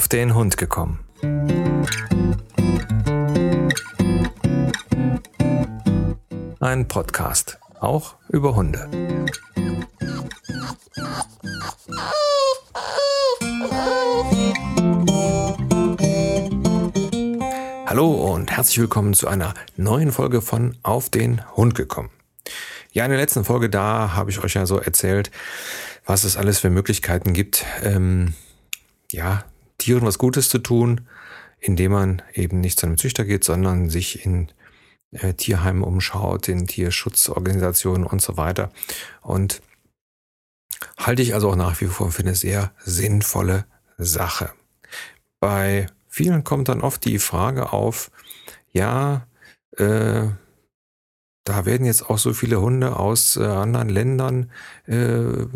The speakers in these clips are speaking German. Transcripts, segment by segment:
auf den Hund gekommen. Ein Podcast, auch über Hunde. Hallo und herzlich willkommen zu einer neuen Folge von Auf den Hund gekommen. Ja, in der letzten Folge da habe ich euch ja so erzählt, was es alles für Möglichkeiten gibt, ähm, ja, Tieren was Gutes zu tun, indem man eben nicht zu einem Züchter geht, sondern sich in äh, Tierheimen umschaut, in Tierschutzorganisationen und so weiter. Und halte ich also auch nach wie vor für eine sehr sinnvolle Sache. Bei vielen kommt dann oft die Frage auf, ja, äh, da werden jetzt auch so viele Hunde aus äh, anderen Ländern äh,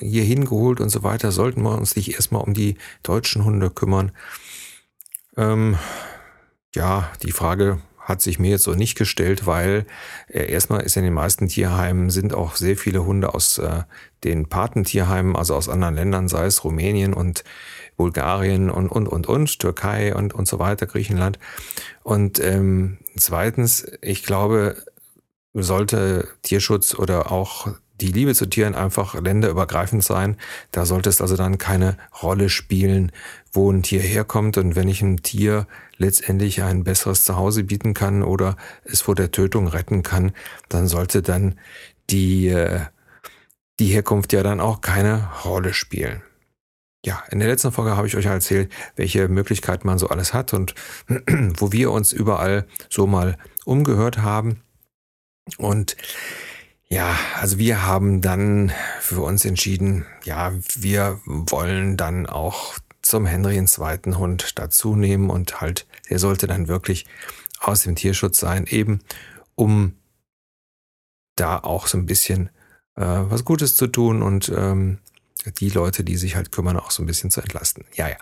hier hingeholt und so weiter. Sollten wir uns nicht erstmal um die deutschen Hunde kümmern? Ähm, ja, die Frage hat sich mir jetzt so nicht gestellt, weil äh, erstmal ist in den meisten Tierheimen sind auch sehr viele Hunde aus äh, den Patentierheimen, also aus anderen Ländern, sei es Rumänien und Bulgarien und, und, und, und, Türkei und, und so weiter, Griechenland. Und ähm, zweitens, ich glaube, sollte Tierschutz oder auch die Liebe zu Tieren einfach länderübergreifend sein. Da sollte es also dann keine Rolle spielen, wo ein Tier herkommt. Und wenn ich einem Tier letztendlich ein besseres Zuhause bieten kann oder es vor der Tötung retten kann, dann sollte dann die, äh, die Herkunft ja dann auch keine Rolle spielen. Ja, in der letzten Folge habe ich euch erzählt, welche Möglichkeiten man so alles hat und wo wir uns überall so mal umgehört haben. Und ja, also wir haben dann für uns entschieden, ja, wir wollen dann auch zum Henry einen zweiten Hund dazu nehmen und halt, der sollte dann wirklich aus dem Tierschutz sein, eben um da auch so ein bisschen äh, was Gutes zu tun und ähm, die Leute, die sich halt kümmern, auch so ein bisschen zu entlasten. Ja, ja.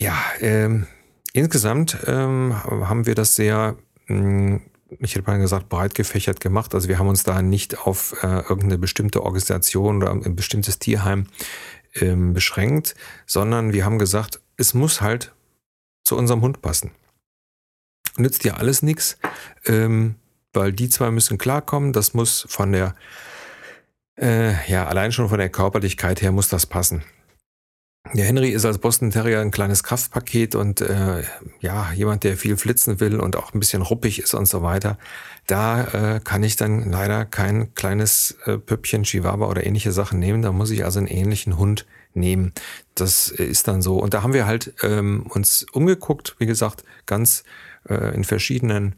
Ja, ähm, insgesamt ähm, haben wir das sehr mh, hm, ich hätte mal gesagt, breit gefächert gemacht. Also wir haben uns da nicht auf äh, irgendeine bestimmte Organisation oder ein bestimmtes Tierheim ähm, beschränkt, sondern wir haben gesagt, es muss halt zu unserem Hund passen. Nützt ja alles nichts, ähm, weil die zwei müssen klarkommen. Das muss von der, äh, ja, allein schon von der Körperlichkeit her muss das passen. Der Henry ist als Boston Terrier ein kleines Kraftpaket und äh, ja, jemand, der viel flitzen will und auch ein bisschen ruppig ist und so weiter. Da äh, kann ich dann leider kein kleines äh, Püppchen, Chihuahua oder ähnliche Sachen nehmen. Da muss ich also einen ähnlichen Hund nehmen. Das ist dann so. Und da haben wir halt ähm, uns umgeguckt, wie gesagt, ganz äh, in verschiedenen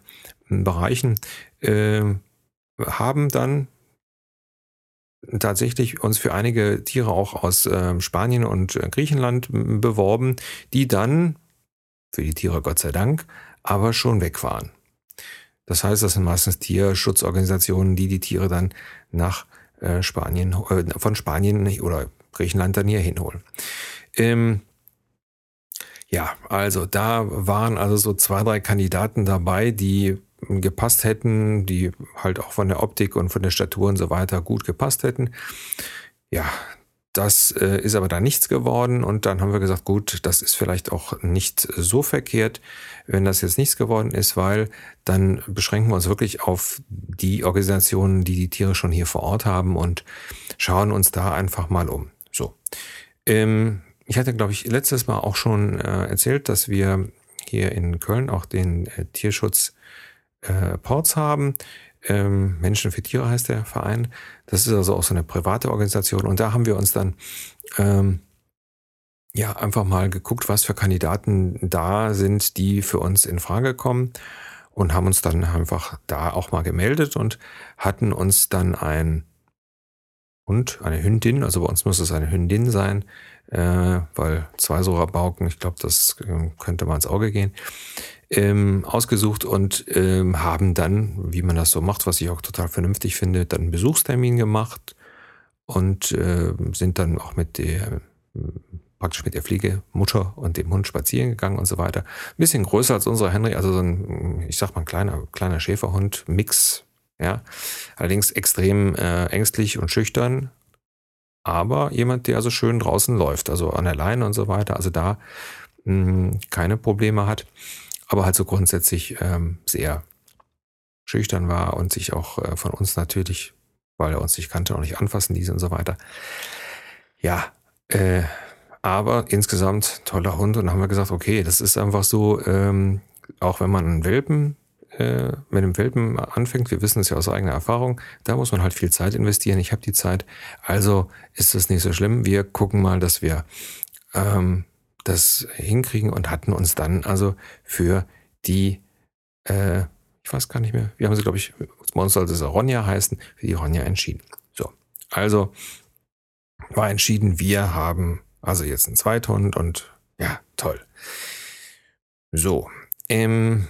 Bereichen, äh, haben dann tatsächlich uns für einige Tiere auch aus äh, Spanien und äh, Griechenland beworben, die dann, für die Tiere Gott sei Dank, aber schon weg waren. Das heißt, das sind meistens Tierschutzorganisationen, die die Tiere dann nach äh, Spanien, äh, von Spanien oder Griechenland dann hier hinholen. Ähm, ja, also da waren also so zwei, drei Kandidaten dabei, die gepasst hätten, die halt auch von der Optik und von der Statur und so weiter gut gepasst hätten. Ja, das äh, ist aber da nichts geworden und dann haben wir gesagt, gut, das ist vielleicht auch nicht so verkehrt, wenn das jetzt nichts geworden ist, weil dann beschränken wir uns wirklich auf die Organisationen, die die Tiere schon hier vor Ort haben und schauen uns da einfach mal um. So. Ähm, ich hatte, glaube ich, letztes Mal auch schon äh, erzählt, dass wir hier in Köln auch den äh, Tierschutz äh, Ports haben. Ähm, Menschen für Tiere heißt der Verein. Das ist also auch so eine private Organisation. Und da haben wir uns dann ähm, ja einfach mal geguckt, was für Kandidaten da sind, die für uns in Frage kommen. Und haben uns dann einfach da auch mal gemeldet und hatten uns dann ein Hund, eine Hündin, also bei uns muss es eine Hündin sein, äh, weil zwei so Rabauken, ich glaube, das äh, könnte mal ins Auge gehen, ähm, ausgesucht und ähm, haben dann, wie man das so macht, was ich auch total vernünftig finde, dann einen Besuchstermin gemacht und äh, sind dann auch mit der praktisch mit der Fliegemutter und dem Hund spazieren gegangen und so weiter. Ein bisschen größer als unsere Henry, also so ein, ich sag mal, ein kleiner, kleiner Schäferhund, Mix, ja. Allerdings extrem äh, ängstlich und schüchtern. aber jemand, der also schön draußen läuft, also an der Leine und so weiter, also da mh, hm, keine Probleme hat, aber halt so grundsätzlich ähm, sehr schüchtern war und sich auch äh, von uns natürlich, weil er uns nicht kannte, auch nicht anfassen ließ und so weiter. Ja, äh, aber insgesamt toller Hund und dann haben wir gesagt, okay, das ist einfach so, ähm, auch wenn man einen Welpen äh, mit einem Welpen anfängt, wir wissen es ja aus eigener Erfahrung, da muss man halt viel Zeit investieren. Ich habe die Zeit, also ist das nicht so schlimm. Wir gucken mal, dass wir ähm, das hinkriegen und hatten uns dann also für die, äh, ich weiß gar nicht mehr, wir haben sie, glaube ich, bei uns sollte es Ronja heißen, für die Ronja entschieden. So, also war entschieden, wir haben also jetzt einen Zweithund und ja, toll. So, ähm,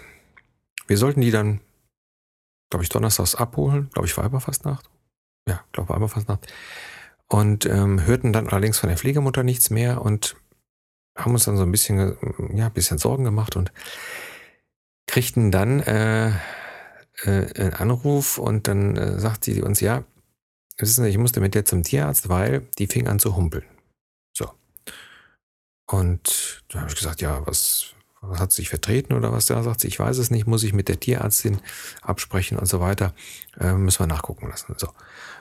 wir sollten die dann, glaube ich, donnerstags abholen. Glaube ich, Weiberfastnacht. Ja, glaube Weiberfastnacht. Und ähm, hörten dann allerdings von der Pflegemutter nichts mehr und haben uns dann so ein bisschen, ja, ein bisschen Sorgen gemacht und kriegten dann äh, äh, einen Anruf und dann äh, sagt sie uns, ja, wissen Sie, ich musste mit der zum Tierarzt, weil die fing an zu humpeln. So. Und da habe ich gesagt, ja, was, hat sich vertreten oder was da sagt sie, ich weiß es nicht, muss ich mit der Tierärztin absprechen und so weiter, äh, müssen wir nachgucken lassen. So.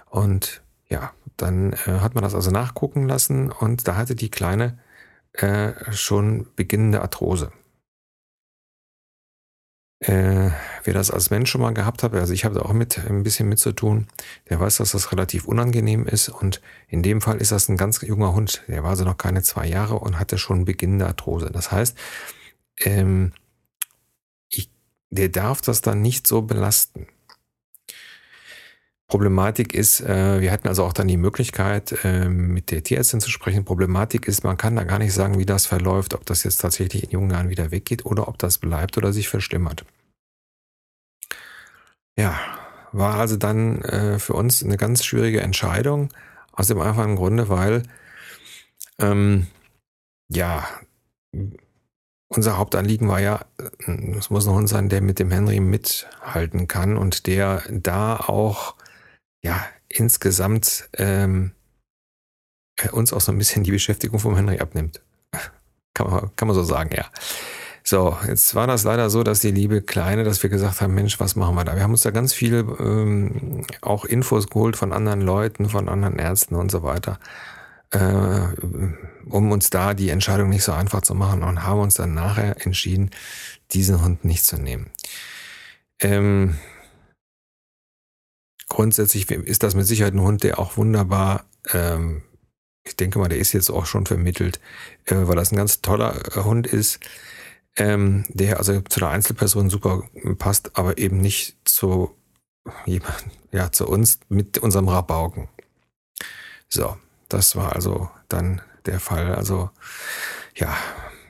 Und ja, dann äh, hat man das also nachgucken lassen und da hatte die Kleine äh, schon beginnende Arthrose. Äh, wer das als Mensch schon mal gehabt hat, also ich habe da auch mit ein bisschen mit zu tun, der weiß, dass das relativ unangenehm ist und in dem Fall ist das ein ganz junger Hund, der war also noch keine zwei Jahre und hatte schon beginnende Arthrose. Das heißt, ähm, ich, der darf das dann nicht so belasten. Problematik ist, äh, wir hatten also auch dann die Möglichkeit, äh, mit der Tierärztin zu sprechen. Problematik ist, man kann da gar nicht sagen, wie das verläuft, ob das jetzt tatsächlich in jungen Jahren wieder weggeht oder ob das bleibt oder sich verschlimmert. Ja, war also dann äh, für uns eine ganz schwierige Entscheidung, aus dem einfachen Grunde, weil ähm, ja, unser Hauptanliegen war ja, es muss ein Hund sein, der mit dem Henry mithalten kann und der da auch ja insgesamt ähm, uns auch so ein bisschen die Beschäftigung vom Henry abnimmt. Kann man, kann man so sagen, ja. So, jetzt war das leider so, dass die liebe Kleine, dass wir gesagt haben, Mensch, was machen wir da? Wir haben uns da ganz viel ähm, auch Infos geholt von anderen Leuten, von anderen Ärzten und so weiter äh, um uns da die Entscheidung nicht so einfach zu machen und haben uns dann nachher entschieden, diesen Hund nicht zu nehmen. Ähm, grundsätzlich ist das mit Sicherheit ein Hund, der auch wunderbar, ähm, ich denke mal, der ist jetzt auch schon vermittelt, äh, weil das ein ganz toller äh, Hund ist, ähm, der also zu der Einzelperson super passt, aber eben nicht zu jemand, ja, zu uns mit unserem Rabauken. So, das war also dann der Fall. Also ja,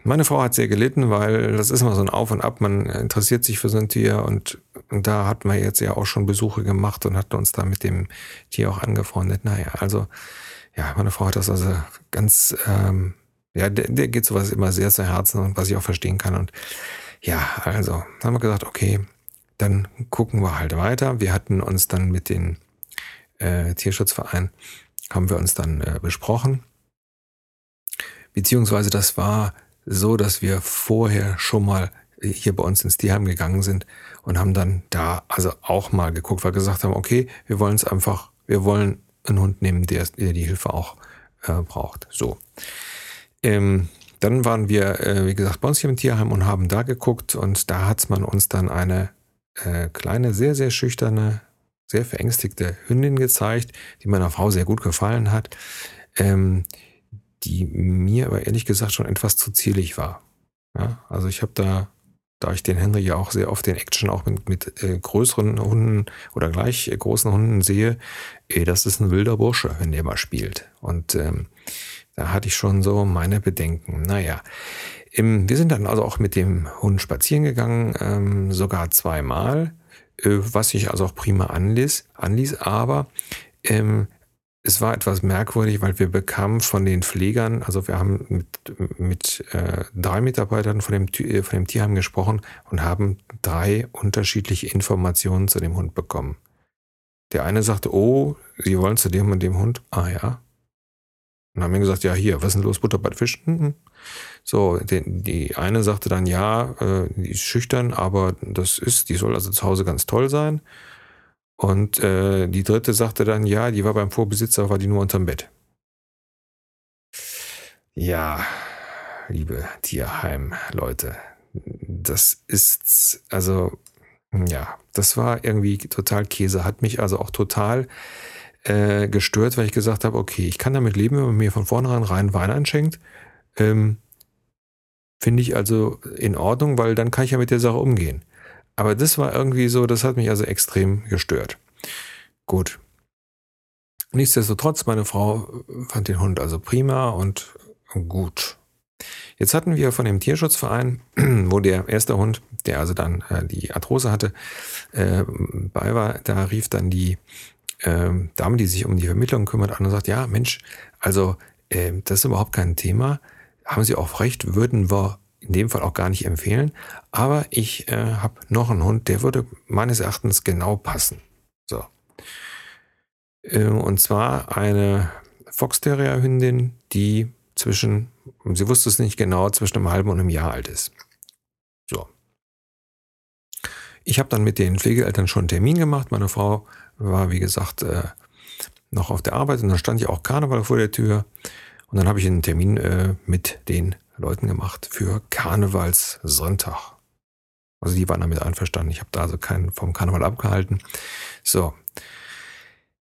meine Frau hat sehr gelitten, weil das ist immer so ein Auf und Ab. Man interessiert sich für so ein Tier und, da hat man jetzt ja auch schon Besuche gemacht und hat uns da mit dem Tier auch angefreundet. Naja, also ja, meine Frau hat das also ganz, ähm, ja, der, der geht sowas immer sehr zu Herzen und was ich auch verstehen kann. Und ja, also haben wir gesagt, okay, dann gucken wir halt weiter. Wir hatten uns dann mit den äh, Tierschutzverein haben wir uns dann äh, besprochen. Beziehungsweise das war so, dass wir vorher schon mal hier bei uns ins Tierheim gegangen sind und haben dann da also auch mal geguckt, weil wir gesagt haben, okay, wir wollen es einfach, wir wollen einen Hund nehmen, der, der die Hilfe auch äh, braucht. So. Ähm, dann waren wir, äh, wie gesagt, bei uns hier im Tierheim und haben da geguckt und da hat man uns dann eine äh, kleine, sehr, sehr schüchterne sehr verängstigte Hündin gezeigt, die meiner Frau sehr gut gefallen hat, ähm, die mir aber ehrlich gesagt schon etwas zu zierlich war. Ja, also ich habe da, da ich den Henry ja auch sehr oft den Action auch mit, mit äh, größeren Hunden oder gleich äh, großen Hunden sehe, ey, das ist ein wilder Bursche, wenn der mal spielt. Und ähm, da hatte ich schon so meine Bedenken. Naja, im, wir sind dann also auch mit dem Hund spazieren gegangen, ähm, sogar zweimal. Äh, was sich also auch prima anließ, anließ aber ähm, es war etwas merkwürdig, weil wir bekamen von den Pflegern, also wir haben mit, mit äh, drei Mitarbeitern von dem, äh, von dem Tierheim gesprochen und haben drei unterschiedliche Informationen zu dem Hund bekommen. Der eine sagte, oh, Sie wollen zu dem und dem Hund. Ah ja. Und haben mir gesagt, ja, hier, was ist denn los, Butter bei Fisch? Mhm. So, die, die eine sagte dann, ja, äh, die ist schüchtern, aber das ist, die soll also zu Hause ganz toll sein. Und äh, die dritte sagte dann, ja, die war beim Vorbesitzer, war die nur unterm Bett. Ja, liebe Tierheim-Leute, das ist, also, ja, das war irgendwie total Käse, hat mich also auch total äh, gestört, weil ich gesagt habe, okay, ich kann damit leben, wenn man mir von vornherein rein Wein einschenkt. Ähm, Finde ich also in Ordnung, weil dann kann ich ja mit der Sache umgehen. Aber das war irgendwie so, das hat mich also extrem gestört. Gut. Nichtsdestotrotz, meine Frau fand den Hund also prima und gut. Jetzt hatten wir von dem Tierschutzverein, wo der erste Hund, der also dann äh, die Arthrose hatte, äh, bei war, da rief dann die äh, Dame, die sich um die Vermittlung kümmert, an und sagt, ja, Mensch, also äh, das ist überhaupt kein Thema. Haben Sie auch recht, würden wir in dem Fall auch gar nicht empfehlen. Aber ich äh, habe noch einen Hund, der würde meines Erachtens genau passen. So. Äh, und zwar eine Fox Terrier Hündin, die zwischen, sie wusste es nicht genau, zwischen einem halben und einem Jahr alt ist. So. Ich habe dann mit den Pflegeeltern schon einen Termin gemacht. Meine Frau war, wie gesagt, äh, noch auf der Arbeit und dann stand ja auch Karneval vor der Tür. Und dann habe ich einen Termin äh, mit den Leuten gemacht für Karnevalssonntag. Also die waren damit einverstanden. Ich habe da also keinen vom Karneval abgehalten. So.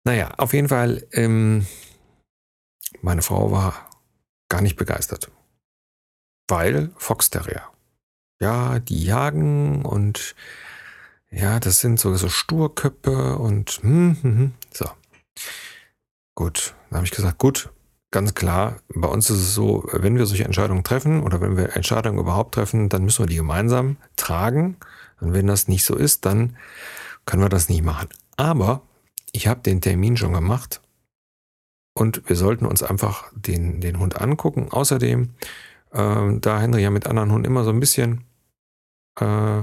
Naja, auf jeden Fall, ähm, meine Frau war gar nicht begeistert. Weil Fox Terrier. Ja, die jagen und ja, das sind so, so Sturköpfe und hm, hm, hm. so. Gut, dann habe ich gesagt, gut, ganz klar, bei uns ist es so, wenn wir solche Entscheidungen treffen oder wenn wir Entscheidungen überhaupt treffen, dann müssen wir die gemeinsam tragen. Und wenn das nicht so ist, dann können wir das nicht machen. Aber ich habe den Termin schon gemacht und wir sollten uns einfach den, den Hund angucken. Außerdem, äh, da Henry ja mit anderen Hunden immer so ein bisschen äh,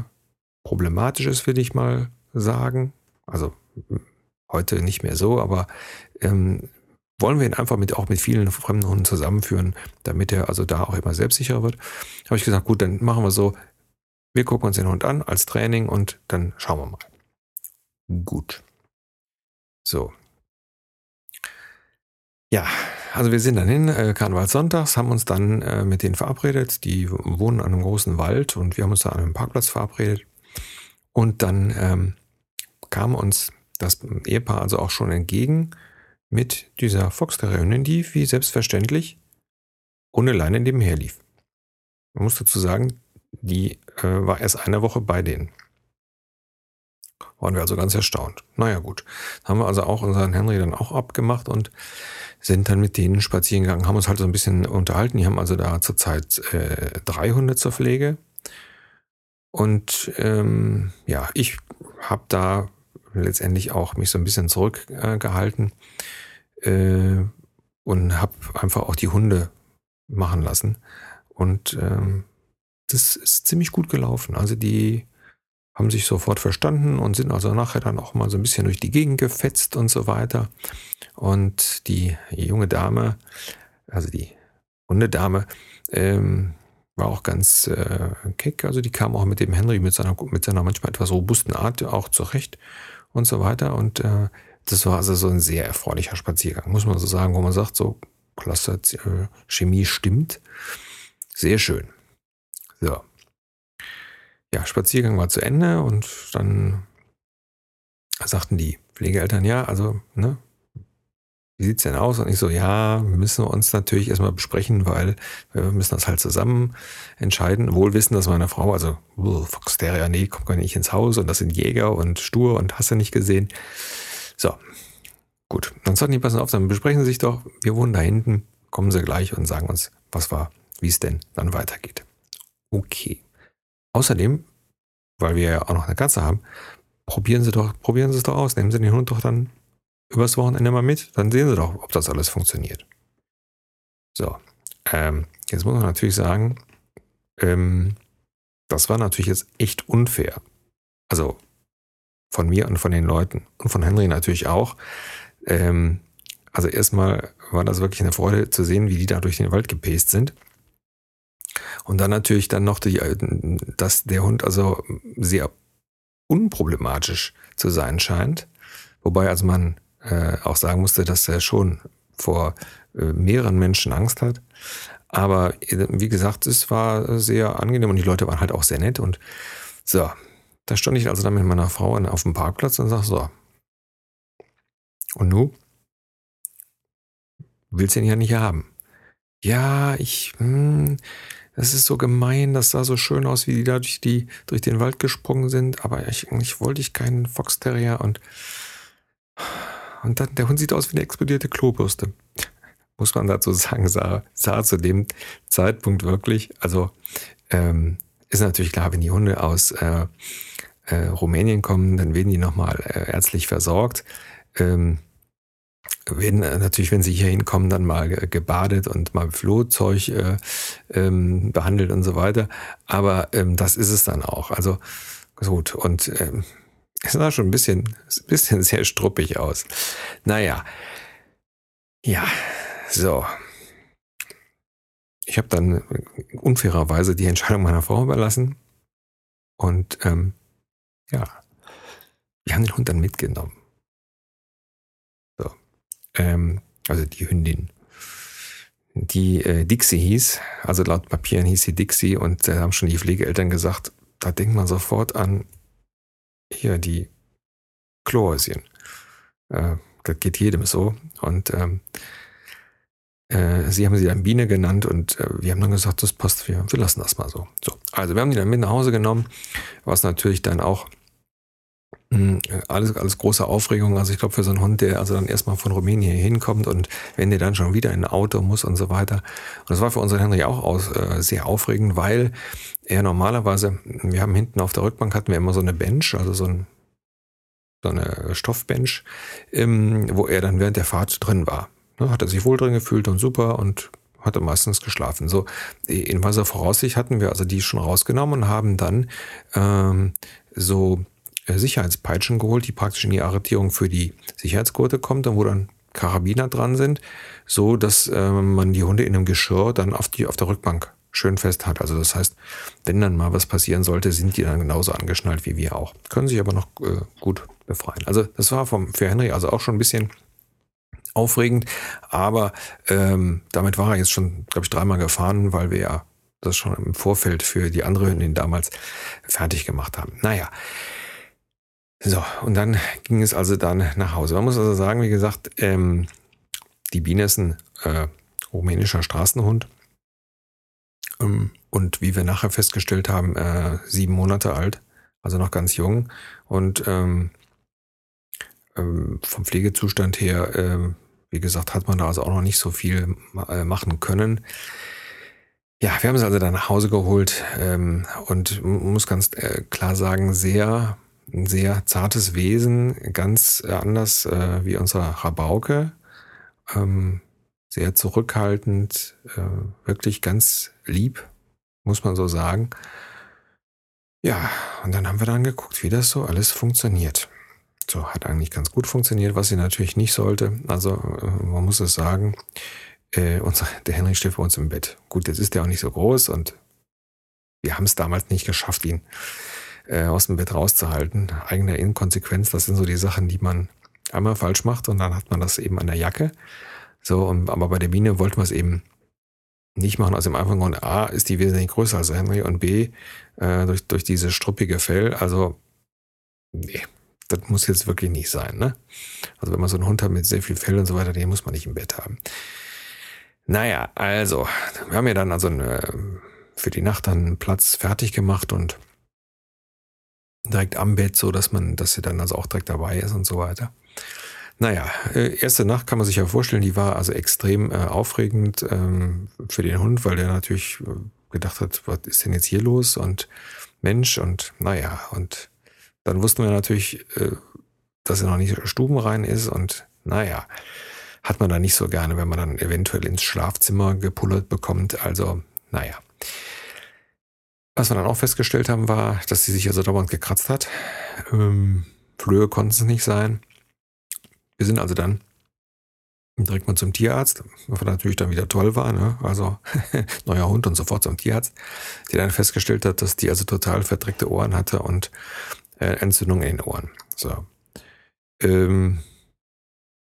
problematisch ist, will ich mal sagen. Also heute nicht mehr so, aber ähm, wollen wir ihn einfach mit, auch mit vielen fremden Hunden zusammenführen, damit er also da auch immer selbstsicherer wird. Habe ich gesagt, gut, dann machen wir so, wir gucken uns den Hund an als Training und dann schauen wir mal. Gut. So, ja, also wir sind dann hin, äh, Karnevalssonntags, haben uns dann äh, mit denen verabredet. Die wohnen an einem großen Wald und wir haben uns da an einem Parkplatz verabredet. Und dann ähm, kam uns das Ehepaar also auch schon entgegen mit dieser Foxterrierin, die wie selbstverständlich ohne Leine nebenher lief. Man muss dazu sagen, die äh, war erst eine Woche bei denen. Waren wir also ganz erstaunt. Naja gut, haben wir also auch unseren Henry dann auch abgemacht und sind dann mit denen spazieren gegangen, haben uns halt so ein bisschen unterhalten. Die haben also da zurzeit äh, drei Hunde zur Pflege. Und ähm, ja, ich habe da letztendlich auch mich so ein bisschen zurückgehalten äh, und habe einfach auch die Hunde machen lassen. Und ähm, das ist ziemlich gut gelaufen. Also die haben sich sofort verstanden und sind also nachher dann auch mal so ein bisschen durch die Gegend gefetzt und so weiter. Und die junge Dame, also die Hundedame, ähm, war auch ganz äh, keck. Also die kam auch mit dem Henry mit seiner, mit seiner manchmal etwas robusten Art auch zurecht und so weiter. Und äh, das war also so ein sehr erfreulicher Spaziergang, muss man so sagen, wo man sagt, so klasse, äh, Chemie stimmt. Sehr schön. So, ja, Spaziergang war zu Ende und dann sagten die Pflegeeltern, ja, also, ne, wie sieht's denn aus? Und ich so, ja, müssen wir uns natürlich erstmal besprechen, weil wir müssen das halt zusammen entscheiden. Wohl wissen, dass meine Frau, also, uh, Fox Terrier, nee, kommt gar nicht ins Haus und das sind Jäger und stur und hast du nicht gesehen. So, gut. Dann sagten die, passen auf, dann besprechen Sie sich doch, wir wohnen da hinten, kommen Sie gleich und sagen uns, was war, wie es denn dann weitergeht. Okay. Außerdem, weil wir ja auch noch eine Katze haben, probieren Sie doch, probieren Sie es doch aus. Nehmen Sie den Hund doch dann übers Wochenende mal mit. Dann sehen Sie doch, ob das alles funktioniert. So, ähm, jetzt muss man natürlich sagen, ähm, das war natürlich jetzt echt unfair. Also von mir und von den Leuten und von Henry natürlich auch. Ähm, Also erstmal war das wirklich eine Freude zu sehen, wie die da durch den Wald gepäst sind. Und dann natürlich dann noch, die, dass der Hund also sehr unproblematisch zu sein scheint. Wobei also man äh, auch sagen musste, dass er schon vor äh, mehreren Menschen Angst hat. Aber äh, wie gesagt, es war sehr angenehm und die Leute waren halt auch sehr nett. Und so, da stand ich also dann mit meiner Frau auf dem Parkplatz und sag so, und nu? Willst du ihn ja nicht haben? Ja, ich, hm, das ist so gemein, das sah so schön aus, wie die da durch, die, durch den Wald gesprungen sind, aber ich, ich wollte ich keinen Fox Terrier und, und dann, der Hund sieht aus wie eine explodierte Klobürste. Muss man dazu sagen, sah, sah zu dem Zeitpunkt wirklich, also ähm, ist natürlich klar, wenn die Hunde aus äh, äh, Rumänien kommen, dann werden die nochmal äh, ärztlich versorgt. Ähm, werden äh, natürlich, wenn sie hier hinkommen, dann mal gebadet und mal Flohzeug äh, ähm, behandelt und so weiter. Aber ähm, das ist es dann auch. Also gut. Und ähm, es sah schon ein bisschen, ein bisschen sehr struppig aus. Naja. Ja, so. Ich habe dann unfairerweise die Entscheidung meiner Frau überlassen. Und ähm, ja, wir haben den Hund dann mitgenommen ähm, also die Hündin, die äh, Dixie hieß, also laut Papieren hieß sie Dixie und da haben schon die Pflegeeltern gesagt, da denkt man sofort an hier die Klohäuschen. Äh, das geht jedem so. Und ähm, äh, sie haben sie dann Biene genannt und äh, wir haben dann gesagt, das passt, wir, wir lassen das mal so. so. Also wir haben die dann mit nach Hause genommen, was natürlich dann auch alles, alles große Aufregung. Also ich glaube für so einen Hund, der also dann erstmal von Rumänien hier hinkommt und wenn der dann schon wieder in ein Auto muss und so weiter. Und das war für unseren Henry auch aus, äh, sehr aufregend, weil er normalerweise, wir haben hinten auf der Rückbank hatten wir immer so eine Bench, also so, ein, so eine Stoffbench, ähm, wo er dann während der Fahrt drin war. Ne, hat er sich wohl drin gefühlt und super und hatte meistens geschlafen. So, in weiser Voraussicht hatten wir also die schon rausgenommen und haben dann ähm, so Sicherheitspeitschen geholt, die praktisch in die Arretierung für die Sicherheitsgurte kommt und wo dann Karabiner dran sind, so dass äh, man die Hunde in einem Geschirr dann auf, die, auf der Rückbank schön fest hat. Also das heißt, wenn dann mal was passieren sollte, sind die dann genauso angeschnallt wie wir auch. Können sich aber noch äh, gut befreien. Also das war vom, für Henry also auch schon ein bisschen aufregend, aber ähm, damit war er jetzt schon, glaube ich, dreimal gefahren, weil wir ja das schon im Vorfeld für die andere Hündin damals fertig gemacht haben. Naja, so, und dann ging es also dann nach Hause. Man muss also sagen, wie gesagt, ähm, die Biene ist ein äh, rumänischer Straßenhund. Ähm, und wie wir nachher festgestellt haben, äh, sieben Monate alt, also noch ganz jung. Und ähm, ähm, vom Pflegezustand her, äh, wie gesagt, hat man da also auch noch nicht so viel äh, machen können. Ja, wir haben es also dann nach Hause geholt ähm, und muss ganz äh, klar sagen, sehr ein sehr zartes Wesen, ganz anders äh, wie unser Rabauke. Ähm, sehr zurückhaltend, äh, wirklich ganz lieb, muss man so sagen. Ja, und dann haben wir dann geguckt, wie das so alles funktioniert. So, hat eigentlich ganz gut funktioniert, was sie natürlich nicht sollte. Also, äh, man muss es sagen, äh, unser, der Henry steht bei uns im Bett. Gut, jetzt ist der auch nicht so groß und wir haben es damals nicht geschafft, ihn äh, aus dem Bett rauszuhalten. Eigene Inkonsequenz, das sind so die Sachen, die man einmal falsch macht und dann hat man das eben an der Jacke. So, und, aber bei der Biene wollten wir es eben nicht machen aus dem einfachen Grund, A, ist die wesentlich größer als Henry und B, äh, durch, durch dieses struppige Fell, also, nee, das muss jetzt wirklich nicht sein, ne? Also wenn man so einen Hund hat mit sehr viel Fell und so weiter, den muss man nicht im Bett haben. Naja, also, wir haben ja dann also eine, für die Nacht dann einen Platz fertig gemacht und direkt am Bett, so dass man, dass sie dann also auch direkt dabei ist und so weiter. Naja, äh, erste Nacht kann man sich ja vorstellen, die war also extrem äh, aufregend ähm, für den Hund, weil der natürlich äh, gedacht hat, was ist denn jetzt hier los und Mensch und naja, und dann wussten wir natürlich, äh, dass er noch nicht stubenrein ist und naja, hat man da nicht so gerne, wenn man dann eventuell ins Schlafzimmer gepullert bekommt. Also, naja. Was wir dann auch festgestellt haben, war, dass sie sich also dauernd gekratzt hat. Ähm, Flöhe konnten es nicht sein. Wir sind also dann direkt mal zum Tierarzt, was natürlich dann wieder toll war, ne? also neuer Hund und sofort zum Tierarzt, der dann festgestellt hat, dass die also total verdreckte Ohren hatte und äh, Entzündung in den Ohren. So. Ähm,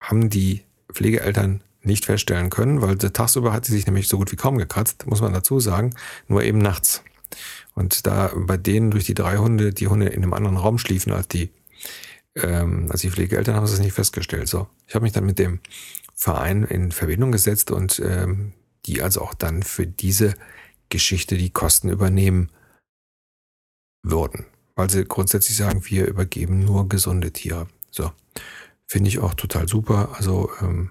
haben die Pflegeeltern nicht feststellen können, weil tagsüber hat sie sich nämlich so gut wie kaum gekratzt, muss man dazu sagen, nur eben nachts. Und da bei denen durch die drei Hunde, die Hunde in einem anderen Raum schliefen als die, ähm, als die Pflegeeltern, haben sie es nicht festgestellt. So, ich habe mich dann mit dem Verein in Verbindung gesetzt und ähm, die also auch dann für diese Geschichte die Kosten übernehmen würden. Weil sie grundsätzlich sagen, wir übergeben nur gesunde Tiere. So, finde ich auch total super. Also ähm,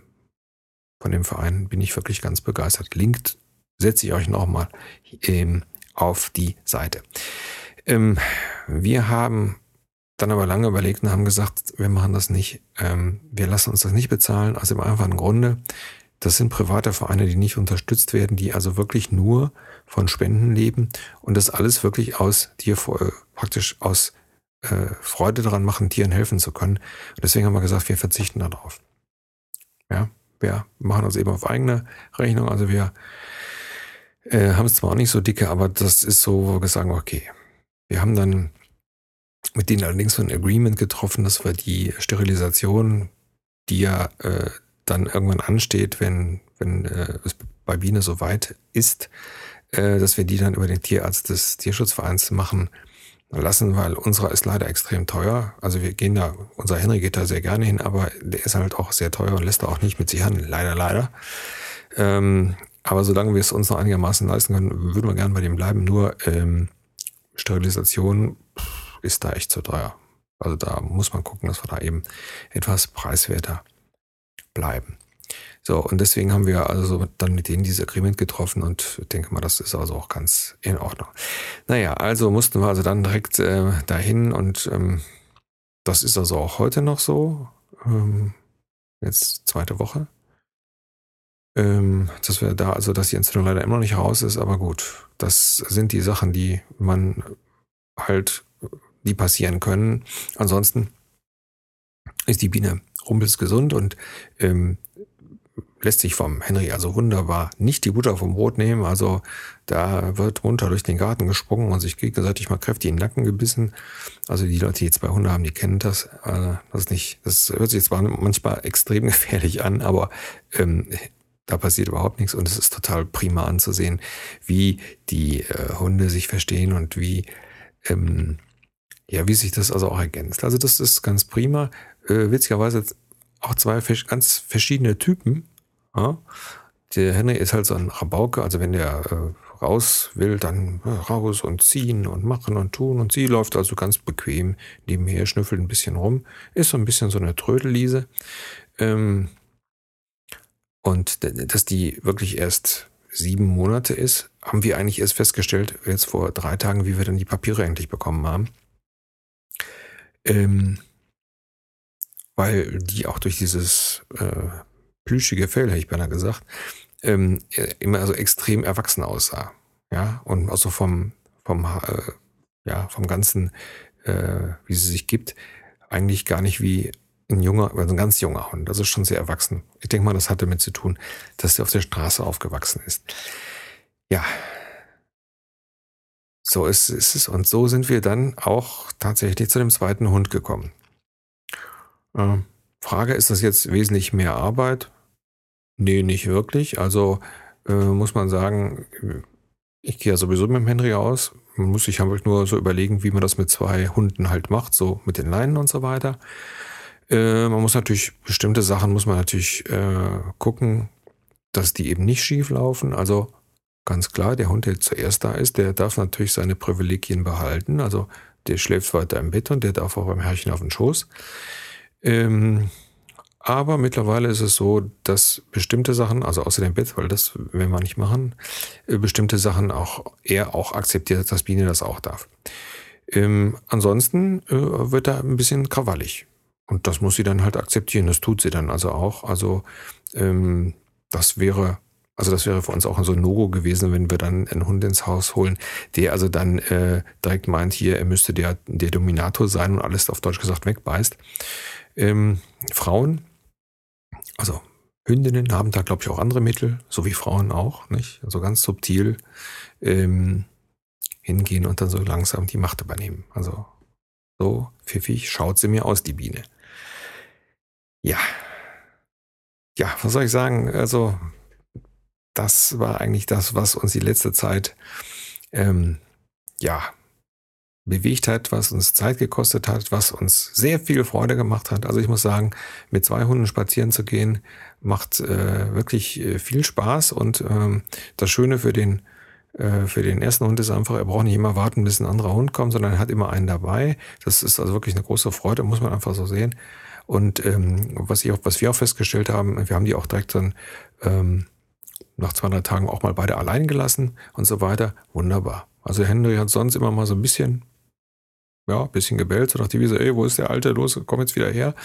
von dem Verein bin ich wirklich ganz begeistert. Linkt setze ich euch nochmal ähm, auf die Seite. Ähm, wir haben dann aber lange überlegt und haben gesagt, wir machen das nicht. Ähm, wir lassen uns das nicht bezahlen, aus dem einfachen Grunde. Das sind private Vereine, die nicht unterstützt werden, die also wirklich nur von Spenden leben und das alles wirklich aus dir praktisch aus äh, Freude daran machen, Tieren helfen zu können. Deswegen haben wir gesagt, wir verzichten darauf. Ja, wir machen das eben auf eigene Rechnung. Also wir äh, haben es zwar auch nicht so dicke, aber das ist so, wo wir sagen, okay. Wir haben dann mit denen allerdings so ein Agreement getroffen, dass wir die Sterilisation, die ja äh, dann irgendwann ansteht, wenn, wenn äh, es bei Biene soweit ist, äh, dass wir die dann über den Tierarzt des Tierschutzvereins machen lassen, weil unserer ist leider extrem teuer. Also wir gehen da, unser Henry geht da sehr gerne hin, aber der ist halt auch sehr teuer und lässt da auch nicht mit sich handeln. Leider, leider. Ähm, aber solange wir es uns noch einigermaßen leisten können, würden wir gerne bei dem bleiben. Nur ähm, Sterilisation ist da echt zu teuer. Also da muss man gucken, dass wir da eben etwas preiswerter bleiben. So, und deswegen haben wir also dann mit denen dieses Agreement getroffen und denke mal, das ist also auch ganz in Ordnung. Naja, also mussten wir also dann direkt äh, dahin und ähm, das ist also auch heute noch so. Ähm, jetzt zweite Woche. Ähm, dass wir da, also dass die Entzündung leider immer noch nicht raus ist, aber gut, das sind die Sachen, die man halt, die passieren können. Ansonsten ist die Biene rumpelsgesund und ähm, lässt sich vom Henry also wunderbar nicht die Butter vom Brot nehmen. Also da wird munter durch den Garten gesprungen und sich gegenseitig mal kräftig in den Nacken gebissen. Also die Leute, die jetzt bei Hunde haben, die kennen das. Also das nicht, das hört sich zwar manchmal extrem gefährlich an, aber ähm, da passiert überhaupt nichts und es ist total prima anzusehen, wie die äh, Hunde sich verstehen und wie ähm, ja, wie sich das also auch ergänzt. Also das ist ganz prima. Äh, witzigerweise auch zwei ganz verschiedene Typen ja? Der Henry ist halt so ein Rabauke, also wenn der äh, raus will, dann äh, raus und ziehen und machen und tun. Und sie läuft also ganz bequem nebenher, schnüffelt ein bisschen rum, ist so ein bisschen so eine Trödelliese. Ähm, und dass die wirklich erst sieben Monate ist, haben wir eigentlich erst festgestellt, jetzt vor drei Tagen, wie wir dann die Papiere endlich bekommen haben. Ähm, weil die auch durch dieses äh, plüschige Fell, hätte ich beinahe gesagt, ähm, immer also extrem erwachsen aussah. Ja, und also vom, vom, äh, ja, vom ganzen, äh, wie sie sich gibt, eigentlich gar nicht wie ein junger, also ein ganz junger Hund. Das ist schon sehr erwachsen. Ich denke mal, das hat damit zu tun, dass sie auf der Straße aufgewachsen ist. Ja. So ist, ist es. Und so sind wir dann auch tatsächlich zu dem zweiten Hund gekommen. Ähm, Frage, ist das jetzt wesentlich mehr Arbeit? Nee, nicht wirklich. Also äh, muss man sagen, ich gehe ja sowieso mit dem Henry aus. Man muss sich halt nur so überlegen, wie man das mit zwei Hunden halt macht, so mit den Leinen und so weiter. Äh, man muss natürlich, bestimmte Sachen muss man natürlich äh, gucken, dass die eben nicht schief laufen. Also ganz klar, der Hund, der zuerst da ist, der darf natürlich seine Privilegien behalten. Also der schläft weiter im Bett und der darf auch beim Herrchen auf den Schoß. Ähm, aber mittlerweile ist es so, dass bestimmte Sachen, also außer dem Bett, weil das will man nicht machen, äh, bestimmte Sachen auch er auch akzeptiert, dass Biene das auch darf. Ähm, ansonsten äh, wird er ein bisschen krawallig. Und das muss sie dann halt akzeptieren. Das tut sie dann also auch. Also ähm, das wäre, also das wäre für uns auch so ein No-Go gewesen, wenn wir dann einen Hund ins Haus holen, der also dann äh, direkt meint, hier, er müsste der, der Dominator sein und alles auf Deutsch gesagt wegbeißt. Ähm, Frauen, also Hündinnen haben da, glaube ich, auch andere Mittel, so wie Frauen auch, nicht? Also ganz subtil ähm, hingehen und dann so langsam die Macht übernehmen. Also so pfiffig schaut sie mir aus, die Biene. Ja. Ja, was soll ich sagen? Also, das war eigentlich das, was uns die letzte Zeit, ähm, ja, bewegt hat, was uns Zeit gekostet hat, was uns sehr viel Freude gemacht hat. Also ich muss sagen, mit zwei Hunden spazieren zu gehen, macht äh, wirklich äh, viel Spaß und ähm, das Schöne für den äh, für den ersten Hund ist einfach, er braucht nicht immer warten, bis ein anderer Hund kommt, sondern er hat immer einen dabei. Das ist also wirklich eine große Freude, muss man einfach so sehen. Und ähm, was ich auch, was wir auch festgestellt haben, wir haben die auch direkt dann ähm, nach 200 Tagen auch mal beide allein gelassen und so weiter. Wunderbar. Also Henry hat sonst immer mal so ein bisschen ja, bisschen gebellt, so nach die Wiese, ey, wo ist der Alte? Los, komm jetzt wieder her.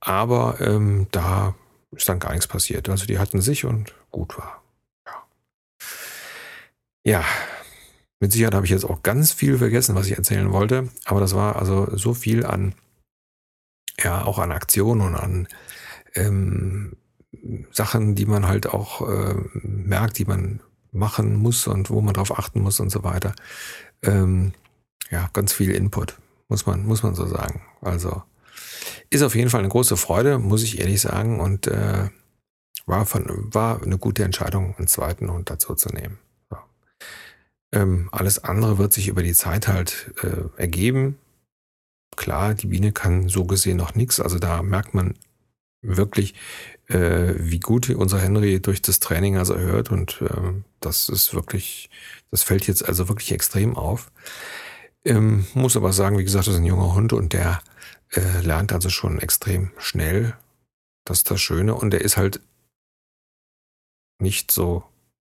Aber ähm, da ist dann gar nichts passiert. Also die hatten sich und gut war. Ja. Ja, mit Sicherheit habe ich jetzt auch ganz viel vergessen, was ich erzählen wollte. Aber das war also so viel an, ja, auch an Aktionen und an ähm, Sachen, die man halt auch äh, merkt, die man machen muss und wo man drauf achten muss und so weiter. Ähm, ja, ganz viel Input, muss man, muss man so sagen. Also ist auf jeden Fall eine große Freude, muss ich ehrlich sagen. Und äh, war, von, war eine gute Entscheidung, einen zweiten Hund dazu zu nehmen. So. Ähm, alles andere wird sich über die Zeit halt äh, ergeben. Klar, die Biene kann so gesehen noch nichts. Also da merkt man wirklich, äh, wie gut unser Henry durch das Training also hört. Und äh, das ist wirklich, das fällt jetzt also wirklich extrem auf. Ähm, muss aber sagen, wie gesagt, das ist ein junger Hund und der äh, lernt also schon extrem schnell. Das ist das Schöne. Und der ist halt nicht so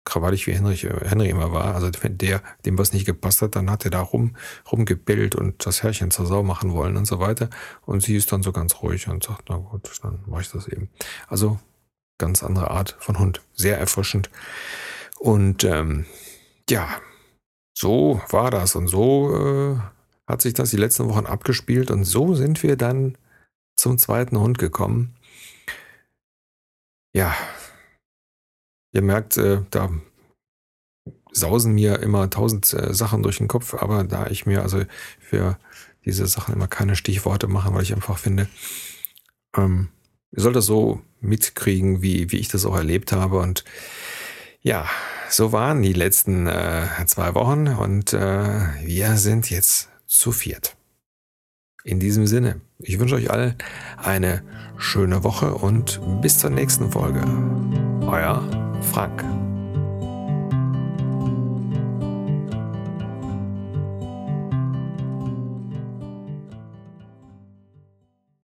krawallig wie Henry, Henry immer war. Also wenn der, dem was nicht gepasst hat, dann hat er da rum, rumgebellt und das Herrchen zur Sau machen wollen und so weiter. Und sie ist dann so ganz ruhig und sagt, na gut, dann mache ich das eben. Also ganz andere Art von Hund. Sehr erfrischend. Und ähm, ja, so war das und so äh, hat sich das die letzten Wochen abgespielt und so sind wir dann zum zweiten Hund gekommen. Ja, ihr merkt, äh, da sausen mir immer tausend äh, Sachen durch den Kopf, aber da ich mir also für diese Sachen immer keine Stichworte mache, weil ich einfach finde, ähm, ihr sollt das so mitkriegen, wie, wie ich das auch erlebt habe und ja, so waren die letzten äh, zwei Wochen und äh, wir sind jetzt zu viert. In diesem Sinne, ich wünsche euch allen eine schöne Woche und bis zur nächsten Folge. Euer Frank.